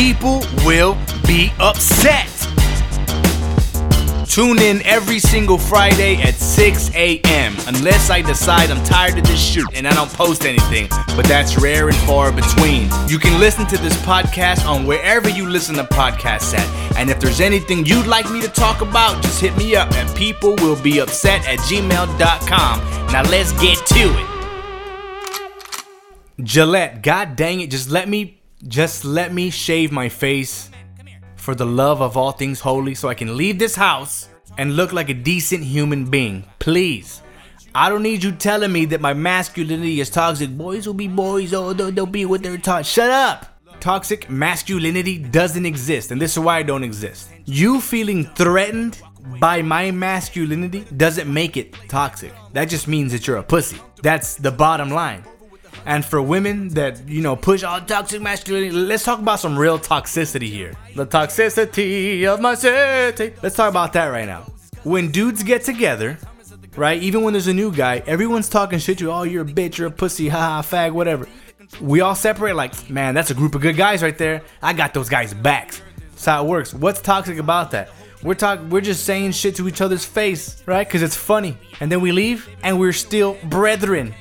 people will be upset. Tune in every single Friday at 6 a.m. Unless I decide I'm tired of this shit and I don't post anything, but that's rare and far between. You can listen to this podcast on wherever you listen to podcasts at. And if there's anything you'd like me to talk about, just hit me up at peoplewillbeupset at gmail.com. Now let's get to it. Gillette, god dang it, just let me just let me shave my face for the love of all things holy so I can leave this house and look like a decent human being. Please. I don't need you telling me that my masculinity is toxic. Boys will be boys, oh, they'll, they'll be what they're taught. Shut up! Toxic masculinity doesn't exist, and this is why I don't exist. You feeling threatened by my masculinity doesn't make it toxic. That just means that you're a pussy. That's the bottom line. And for women that, you know, push all toxic masculinity, let's talk about some real toxicity here. The toxicity of my city. Let's talk about that right now. When dudes get together, right, even when there's a new guy, everyone's talking shit to you. Oh, you're a bitch, you're a pussy, haha, fag, whatever. We all separate like, man, that's a group of good guys right there. I got those guys' backs. That's how it works. What's toxic about that? We're talking, we're just saying shit to each other's face, right? Because it's funny. And then we leave and we're still brethren.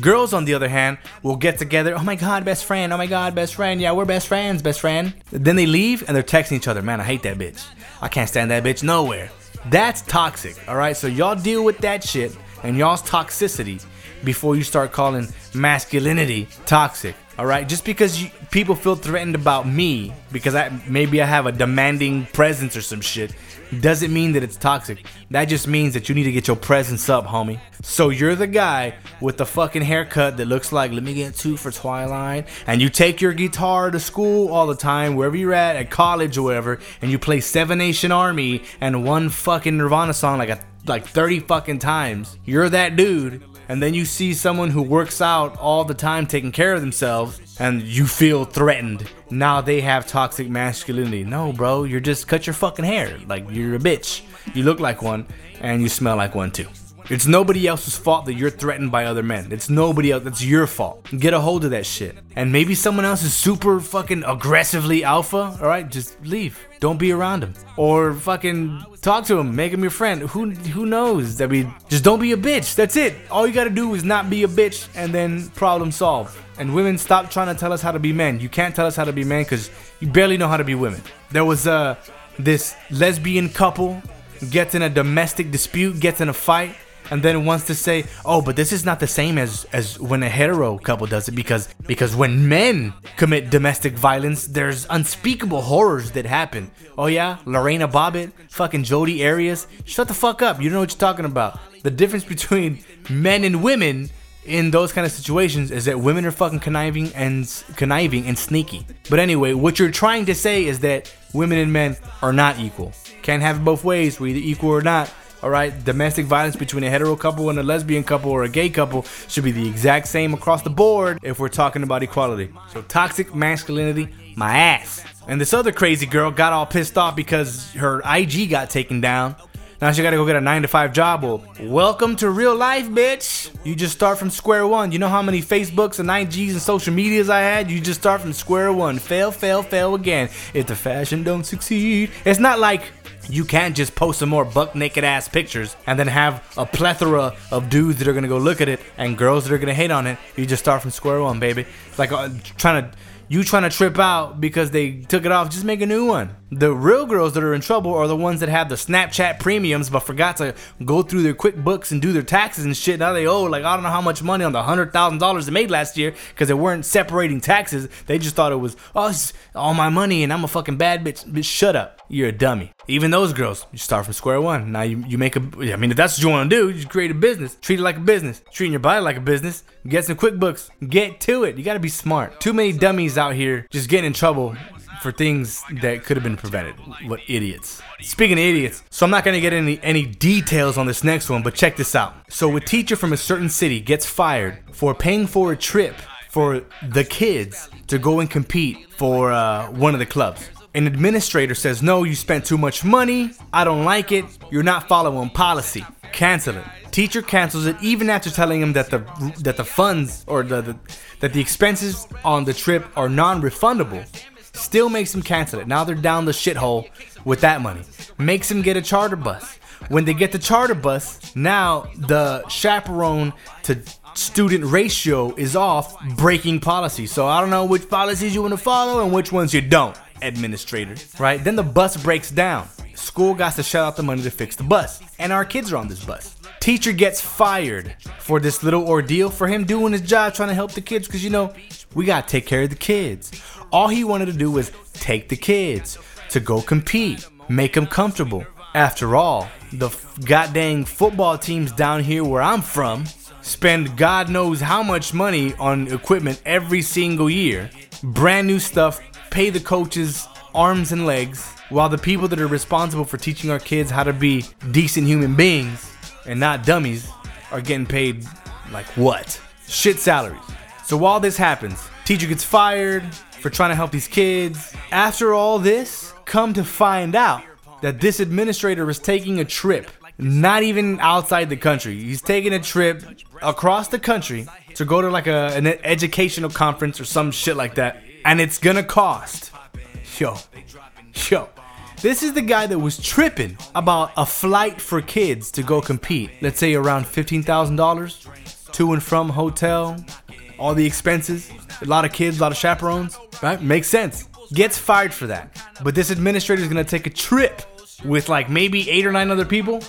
Girls, on the other hand, will get together. Oh my god, best friend. Oh my god, best friend. Yeah, we're best friends, best friend. Then they leave and they're texting each other. Man, I hate that bitch. I can't stand that bitch nowhere. That's toxic, alright? So y'all deal with that shit and y'all's toxicity before you start calling masculinity toxic. All right, just because you, people feel threatened about me because I maybe I have a demanding presence or some shit doesn't mean that it's toxic. That just means that you need to get your presence up, homie. So you're the guy with the fucking haircut that looks like let me get two for Twilight, and you take your guitar to school all the time, wherever you're at, at college or whatever, and you play Seven Nation Army and one fucking Nirvana song like a like 30 fucking times. You're that dude and then you see someone who works out all the time taking care of themselves and you feel threatened. Now they have toxic masculinity. No bro you're just cut your fucking hair. Like you're a bitch. You look like one and you smell like one too it's nobody else's fault that you're threatened by other men. It's nobody else. It's your fault. Get a hold of that shit. And maybe someone else is super fucking aggressively alpha. All right, just leave. Don't be around him. Or fucking talk to him. Make him your friend. Who who knows? I mean, just don't be a bitch. That's it. All you gotta do is not be a bitch, and then problem solved. And women, stop trying to tell us how to be men. You can't tell us how to be men because you barely know how to be women. There was uh this lesbian couple gets in a domestic dispute, gets in a fight and then wants to say, "Oh, but this is not the same as as when a hetero couple does it because because when men commit domestic violence, there's unspeakable horrors that happen." Oh yeah, Lorena Bobbitt, fucking Jodi Arias, shut the fuck up. You don't know what you're talking about. The difference between men and women in those kind of situations is that women are fucking conniving and conniving and sneaky. But anyway, what you're trying to say is that women and men are not equal. Can't have it both ways. We're either equal or not. All right, domestic violence between a hetero couple and a lesbian couple or a gay couple should be the exact same across the board if we're talking about equality. So, toxic masculinity, my ass. And this other crazy girl got all pissed off because her IG got taken down. Now she gotta go get a 9 to 5 job. Well, welcome to real life, bitch. You just start from square one. You know how many Facebooks and IGs and social medias I had? You just start from square one. Fail, fail, fail again. If the fashion don't succeed, it's not like you can't just post some more buck naked ass pictures and then have a plethora of dudes that are gonna go look at it and girls that are gonna hate on it. You just start from square one, baby. It's like uh, trying to you trying to trip out because they took it off, just make a new one. The real girls that are in trouble are the ones that have the Snapchat premiums but forgot to go through their QuickBooks and do their taxes and shit. Now they owe like I don't know how much money on the hundred thousand dollars they made last year because they weren't separating taxes. They just thought it was oh all my money and I'm a fucking bad bitch. Bitch, shut up. You're a dummy. Even those girls, you start from square one. Now you, you make a. I mean, if that's what you want to do, you create a business. Treat it like a business. Treating your body like a business. Get some QuickBooks. Get to it. You got to be smart. Too many dummies out here just getting in trouble for things that could have been prevented. What idiots. Speaking of idiots, so I'm not gonna get any any details on this next one, but check this out. So a teacher from a certain city gets fired for paying for a trip for the kids to go and compete for uh, one of the clubs. An administrator says, No, you spent too much money. I don't like it. You're not following policy. Cancel it. Teacher cancels it even after telling him that the that the funds or the, the that the expenses on the trip are non-refundable. Still makes them cancel it. Now they're down the shithole with that money. Makes them get a charter bus. When they get the charter bus, now the chaperone to student ratio is off, breaking policy. So I don't know which policies you want to follow and which ones you don't, administrator. Right? Then the bus breaks down. School got to shell out the money to fix the bus. And our kids are on this bus. Teacher gets fired for this little ordeal for him doing his job trying to help the kids because you know, we got to take care of the kids. All he wanted to do was take the kids to go compete, make them comfortable. After all, the goddamn football teams down here where I'm from spend God knows how much money on equipment every single year, brand new stuff, pay the coaches arms and legs, while the people that are responsible for teaching our kids how to be decent human beings and not dummies are getting paid like what? Shit salaries. So while this happens, teacher gets fired for trying to help these kids. After all this, come to find out that this administrator is taking a trip, not even outside the country. He's taking a trip across the country to go to like a, an educational conference or some shit like that. And it's gonna cost, yo, yo, this is the guy that was tripping about a flight for kids to go compete. Let's say around $15,000 to and from hotel, all the expenses, a lot of kids, a lot of chaperones, right? Makes sense. Gets fired for that. But this administrator is gonna take a trip with like maybe eight or nine other people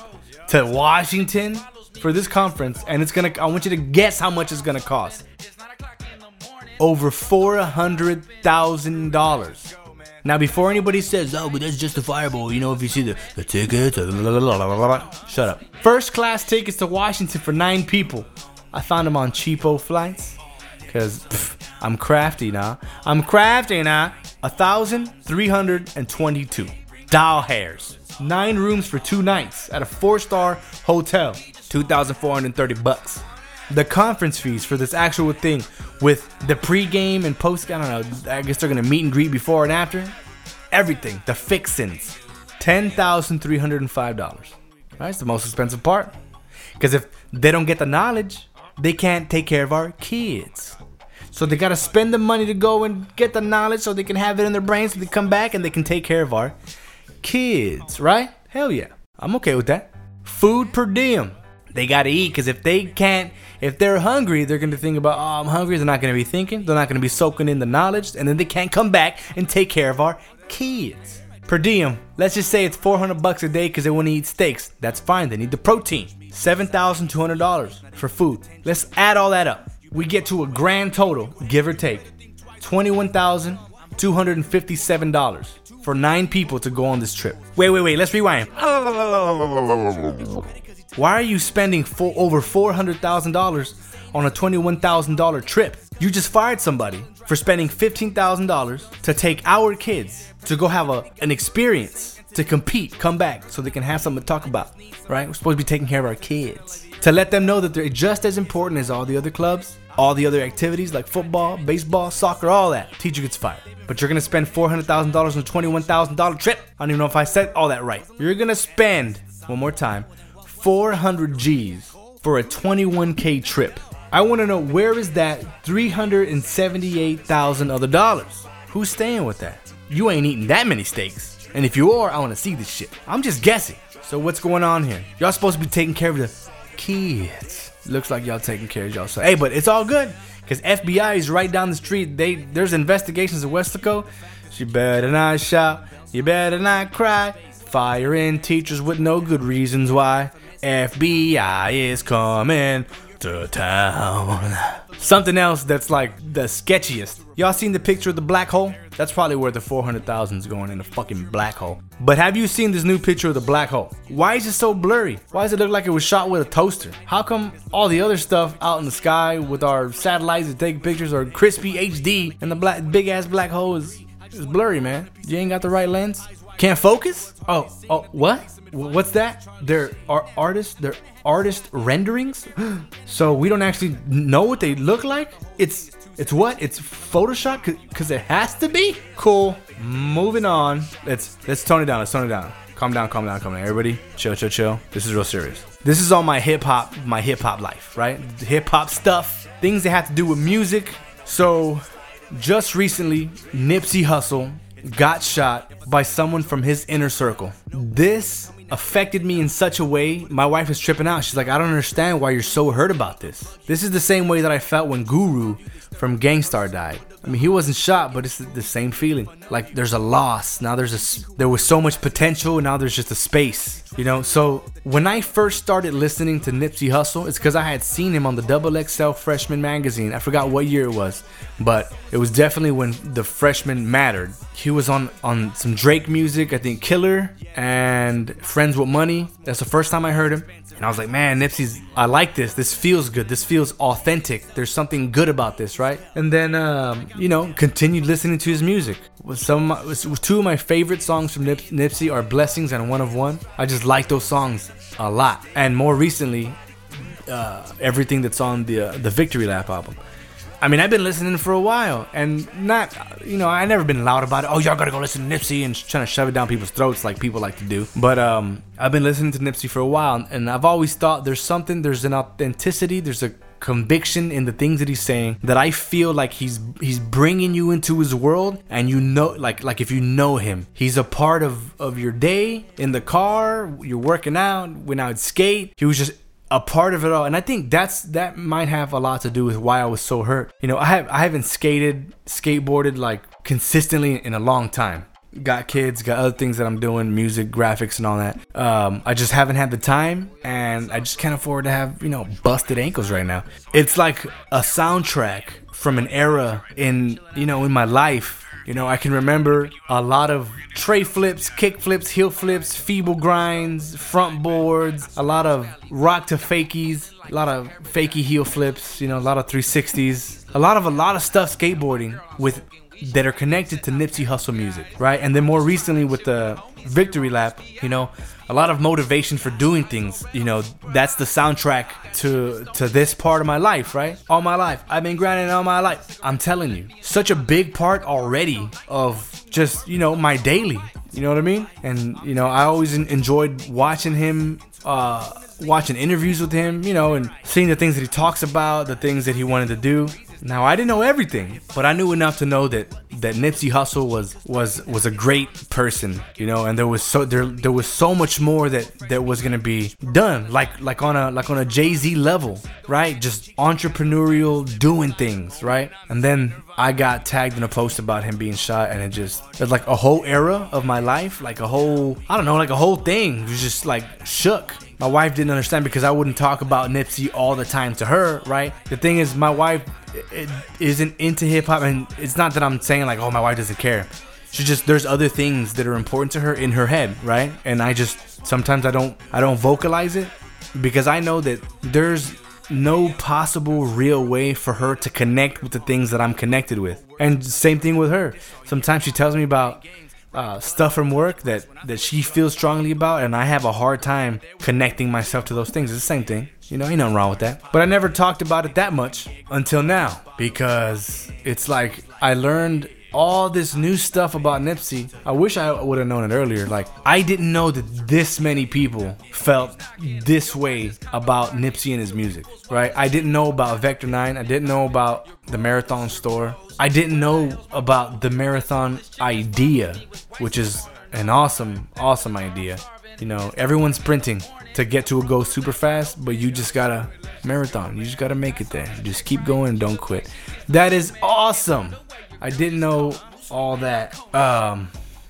to Washington for this conference, and it's gonna. I want you to guess how much it's gonna cost. Over four hundred thousand dollars. Now, before anybody says, "Oh, but that's justifiable," you know, if you see the the tickets, shut up. First class tickets to Washington for nine people. I found them on cheapo flights, cause I'm crafty now. I'm crafty now. Thousand three hundred and twenty-two. Doll hairs. Nine rooms for two nights at a four-star hotel. 2,430 bucks. The conference fees for this actual thing with the pre-game and post, I don't know, I guess they're gonna meet and greet before and after. Everything, the fixins, $10,305. Right, it's the most expensive part. Because if they don't get the knowledge, they can't take care of our kids. So they gotta spend the money to go and get the knowledge so they can have it in their brains so they come back and they can take care of our kids, right? Hell yeah. I'm okay with that. Food per diem they got to eat because if they can't, if they're hungry, they're going to think about, oh, I'm hungry. They're not going to be thinking. They're not going to be soaking in the knowledge. And then they can't come back and take care of our kids. Per diem, let's just say it's 400 bucks a day because they want to eat steaks. That's fine. They need the protein. $7,200 for food. Let's add all that up. We get to a grand total, give or take, $21,257 for nine people to go on this trip. Wait, wait, wait. Let's rewind. Why are you spending over $400,000 on a $21,000 trip? You just fired somebody for spending $15,000 to take our kids to go have a, an experience, to compete, come back so they can have something to talk about, right? We're supposed to be taking care of our kids. To let them know that they're just as important as all the other clubs, all the other activities like football, baseball, soccer, all that. Teacher gets fired. But you're gonna spend $400,000 on a $21,000 trip. I don't even know if I said all that right. You're gonna spend, one more time, 400 G's for a 21K trip. I want to know where is that 378,000 other dollars? Who's staying with that? You ain't eating that many steaks. And if you are, I want to see this shit. I'm just guessing. So what's going on here? Y'all supposed to be taking care of the kids. Looks like y'all taking care of y'all. So hey, but it's all good because FBI is right down the street. They there's investigations in Weslaco. She better not shout. You better not cry. Firing teachers with no good reasons why. FBI is coming to town. Something else that's like the sketchiest. Y'all seen the picture of the black hole? That's probably where the 400,000 is going in a fucking black hole. But have you seen this new picture of the black hole? Why is it so blurry? Why does it look like it was shot with a toaster? How come all the other stuff out in the sky with our satellites that take pictures are crispy HD and the black big ass black hole is, is blurry, man? You ain't got the right lens? Can't focus? Oh, oh, what? What's that? They're are artists. They're artist renderings. so we don't actually know what they look like. It's it's what? It's Photoshop because it has to be. Cool. Moving on. Let's let's tone it down. Let's tone it down. Calm down. Calm down. Calm down. Everybody, chill, chill, chill. This is real serious. This is all my hip hop, my hip hop life, right? Hip hop stuff, things that have to do with music. So just recently, Nipsey Hussle got shot by someone from his inner circle. This affected me in such a way, my wife is tripping out. She's like, I don't understand why you're so hurt about this. This is the same way that I felt when Guru from Gang Starr died. I mean, he wasn't shot, but it's the same feeling. Like there's a loss. Now there's a there was so much potential, and now there's just a space. You know. So when I first started listening to Nipsey Hussle, it's because I had seen him on the Double XL Freshman magazine. I forgot what year it was, but it was definitely when the freshman mattered. He was on on some Drake music, I think Killer and Friends with Money. That's the first time I heard him. And I was like, man, Nipsey's, I like this. This feels good. This feels authentic. There's something good about this, right? And then, um, you know, continued listening to his music. With some, two of my favorite songs from Nip, Nipsey are "Blessings" and "One of One." I just like those songs a lot. And more recently, uh, everything that's on the uh, the Victory Lap album. I mean, I've been listening for a while, and not, you know, I never been loud about it. Oh, y'all gotta go listen to Nipsey and trying to shove it down people's throats like people like to do. But um, I've been listening to Nipsey for a while, and I've always thought there's something, there's an authenticity, there's a conviction in the things that he's saying that I feel like he's he's bringing you into his world and you know like like if you know him. He's a part of of your day in the car you're working out when I would skate. He was just a part of it all. And i think that's that might have a lot to do with why i was so hurt. You know i have i haven't skated skateboarded like consistently in a long time got kids got other things that i'm doing music graphics and all that. Um, i just haven't had the time and i just can't afford to have you know busted ankles right now. It's like a soundtrack from an era in you know in my life. You know, I can remember a lot of tray flips, kick flips, heel flips, feeble grinds, front boards, a lot of rock to fakies, a lot of fakie heel flips, you know, a lot of 360s, a lot of a lot of stuff skateboarding with that are connected to Nipsey Hussle music, right? And then more recently with the Victory Lap, you know, a lot of motivation for doing things. You know, that's the soundtrack to to this part of my life, right? All my life. I've been grinding all my life. I'm telling you, such a big part already of just, you know, my daily. You know what I mean? And you know, I always enjoyed watching him uh watching interviews with him, you know, and seeing the things that he talks about, the things that he wanted to do. Now I didn't know everything, but I knew enough to know that that Nipsey Hussle was was was a great person, you know, and there was so there there was so much more that that was gonna be done, like like on a like on a Jay Z level, right? Just entrepreneurial doing things, right? And then I got tagged in a post about him being shot, and it just it's like a whole era of my life, like a whole I don't know, like a whole thing was just like shook. My wife didn't understand because I wouldn't talk about Nipsey all the time to her, right? The thing is, my wife isn't into hip hop, and it's not that I'm saying like, oh, my wife doesn't care. She just there's other things that are important to her in her head, right? And I just sometimes I don't I don't vocalize it because I know that there's no possible real way for her to connect with the things that I'm connected with. And same thing with her. Sometimes she tells me about uh, stuff from work that that she feels strongly about, and I have a hard time connecting myself to those things. It's the same thing, you know. Ain't nothing wrong with that. But I never talked about it that much until now because it's like I learned all this new stuff about Nipsey. I wish I would have known it earlier. Like, I didn't know that this many people felt this way about Nipsey and his music, right? I didn't know about Vector 9. I didn't know about the Marathon store. I didn't know about the marathon idea, which is an awesome, awesome idea. You know, everyone's sprinting to get to a goal super fast, but you just gotta marathon. You just gotta make it there. Just keep going don't quit. That is awesome. I didn't know all that. Um,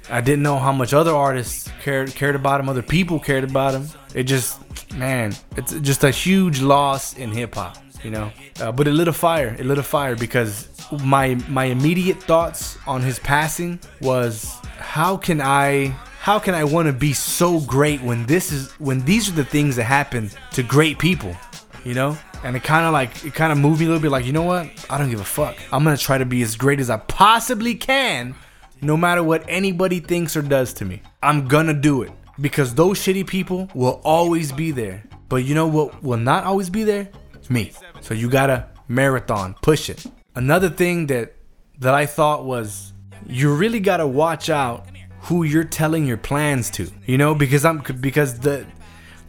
I didn't know how much other artists cared cared about him, other people cared about him. It just, man, it's just a huge loss in hip hop, you know. Uh, but it lit a fire. It lit a fire because my my immediate thoughts on his passing was how can I how can I want to be so great when this is when these are the things that happen to great people, you know? and it kind of like it kind of moved me a little bit like you know what? I don't give a fuck. I'm gonna try to be as great as i possibly can no matter what anybody thinks or does to me. I'm gonna do it because those shitty people will always be there. But you know what will not always be there? Me. So you gotta marathon push it. Another thing that that i thought was you really gotta watch out who you're telling your plans to you know because i'm because the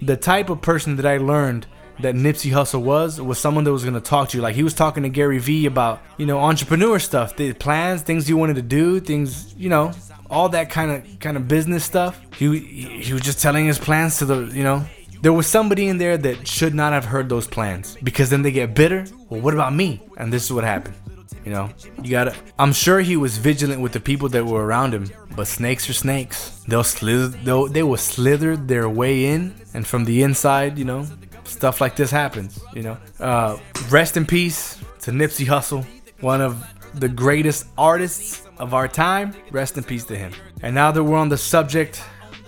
the type of person that i learned that Nipsey Hussle was was someone that was gonna talk to you. Like he was talking to Gary Vee about you know entrepreneur stuff, the plans, things you wanted to do, things you know, all that kind of kind of business stuff. He he was just telling his plans to the you know. There was somebody in there that should not have heard those plans because then they get bitter. Well, what about me? And this is what happened. You know, you gotta. I'm sure he was vigilant with the people that were around him, but snakes are snakes. They'll slither. They'll, they will slither their way in, and from the inside, you know, stuff like this happens. You know, uh, rest in peace to Nipsey Hussle, one of the greatest artists of our time. Rest in peace to him. And now that we're on the subject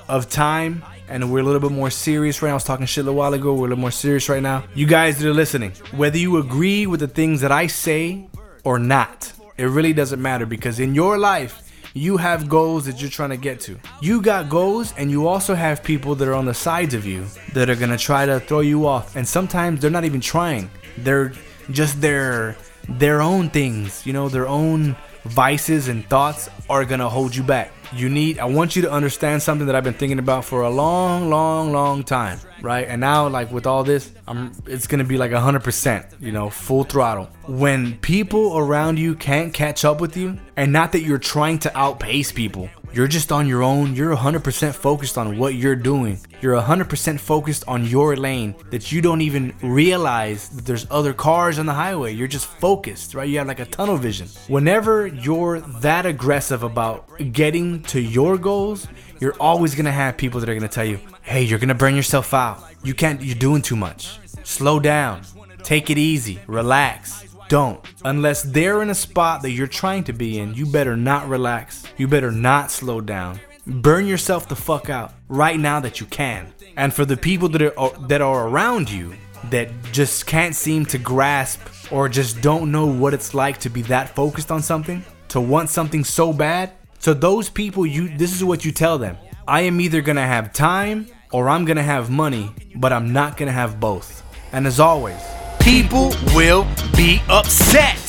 of time, and we're a little bit more serious right now. I was talking shit a while ago. We're a little more serious right now. You guys that are listening, whether you agree with the things that I say or not. It really doesn't matter because in your life, you have goals that you're trying to get to. You got goals, and you also have people that are on the sides of you that are gonna try to throw you off. And sometimes they're not even trying, they're just their their own things, you know, their own vices and thoughts are gonna hold you back. You need, I want you to understand something that I've been thinking about for a long, long, long time, right? And now, like with all this, I'm, it's gonna be like 100%, you know, full throttle. When people around you can't catch up with you, and not that you're trying to outpace people, you're just on your own. You're 100% focused on what you're doing. You're 100% focused on your lane that you don't even realize that there's other cars on the highway. You're just focused, right? You have like a tunnel vision. Whenever you're that aggressive about getting to your goals, you're always going to have people that are going to tell you, "Hey, you're going to burn yourself out. You can't you're doing too much. Slow down. Take it easy. Relax." Don't. Unless they're in a spot that you're trying to be in, you better not relax. You better not slow down. Burn yourself the fuck out right now that you can. And for the people that are that are around you that just can't seem to grasp or just don't know what it's like to be that focused on something, to want something so bad, to those people you this is what you tell them. I am either going to have time or I'm going to have money, but I'm not going to have both. And as always, people will be upset.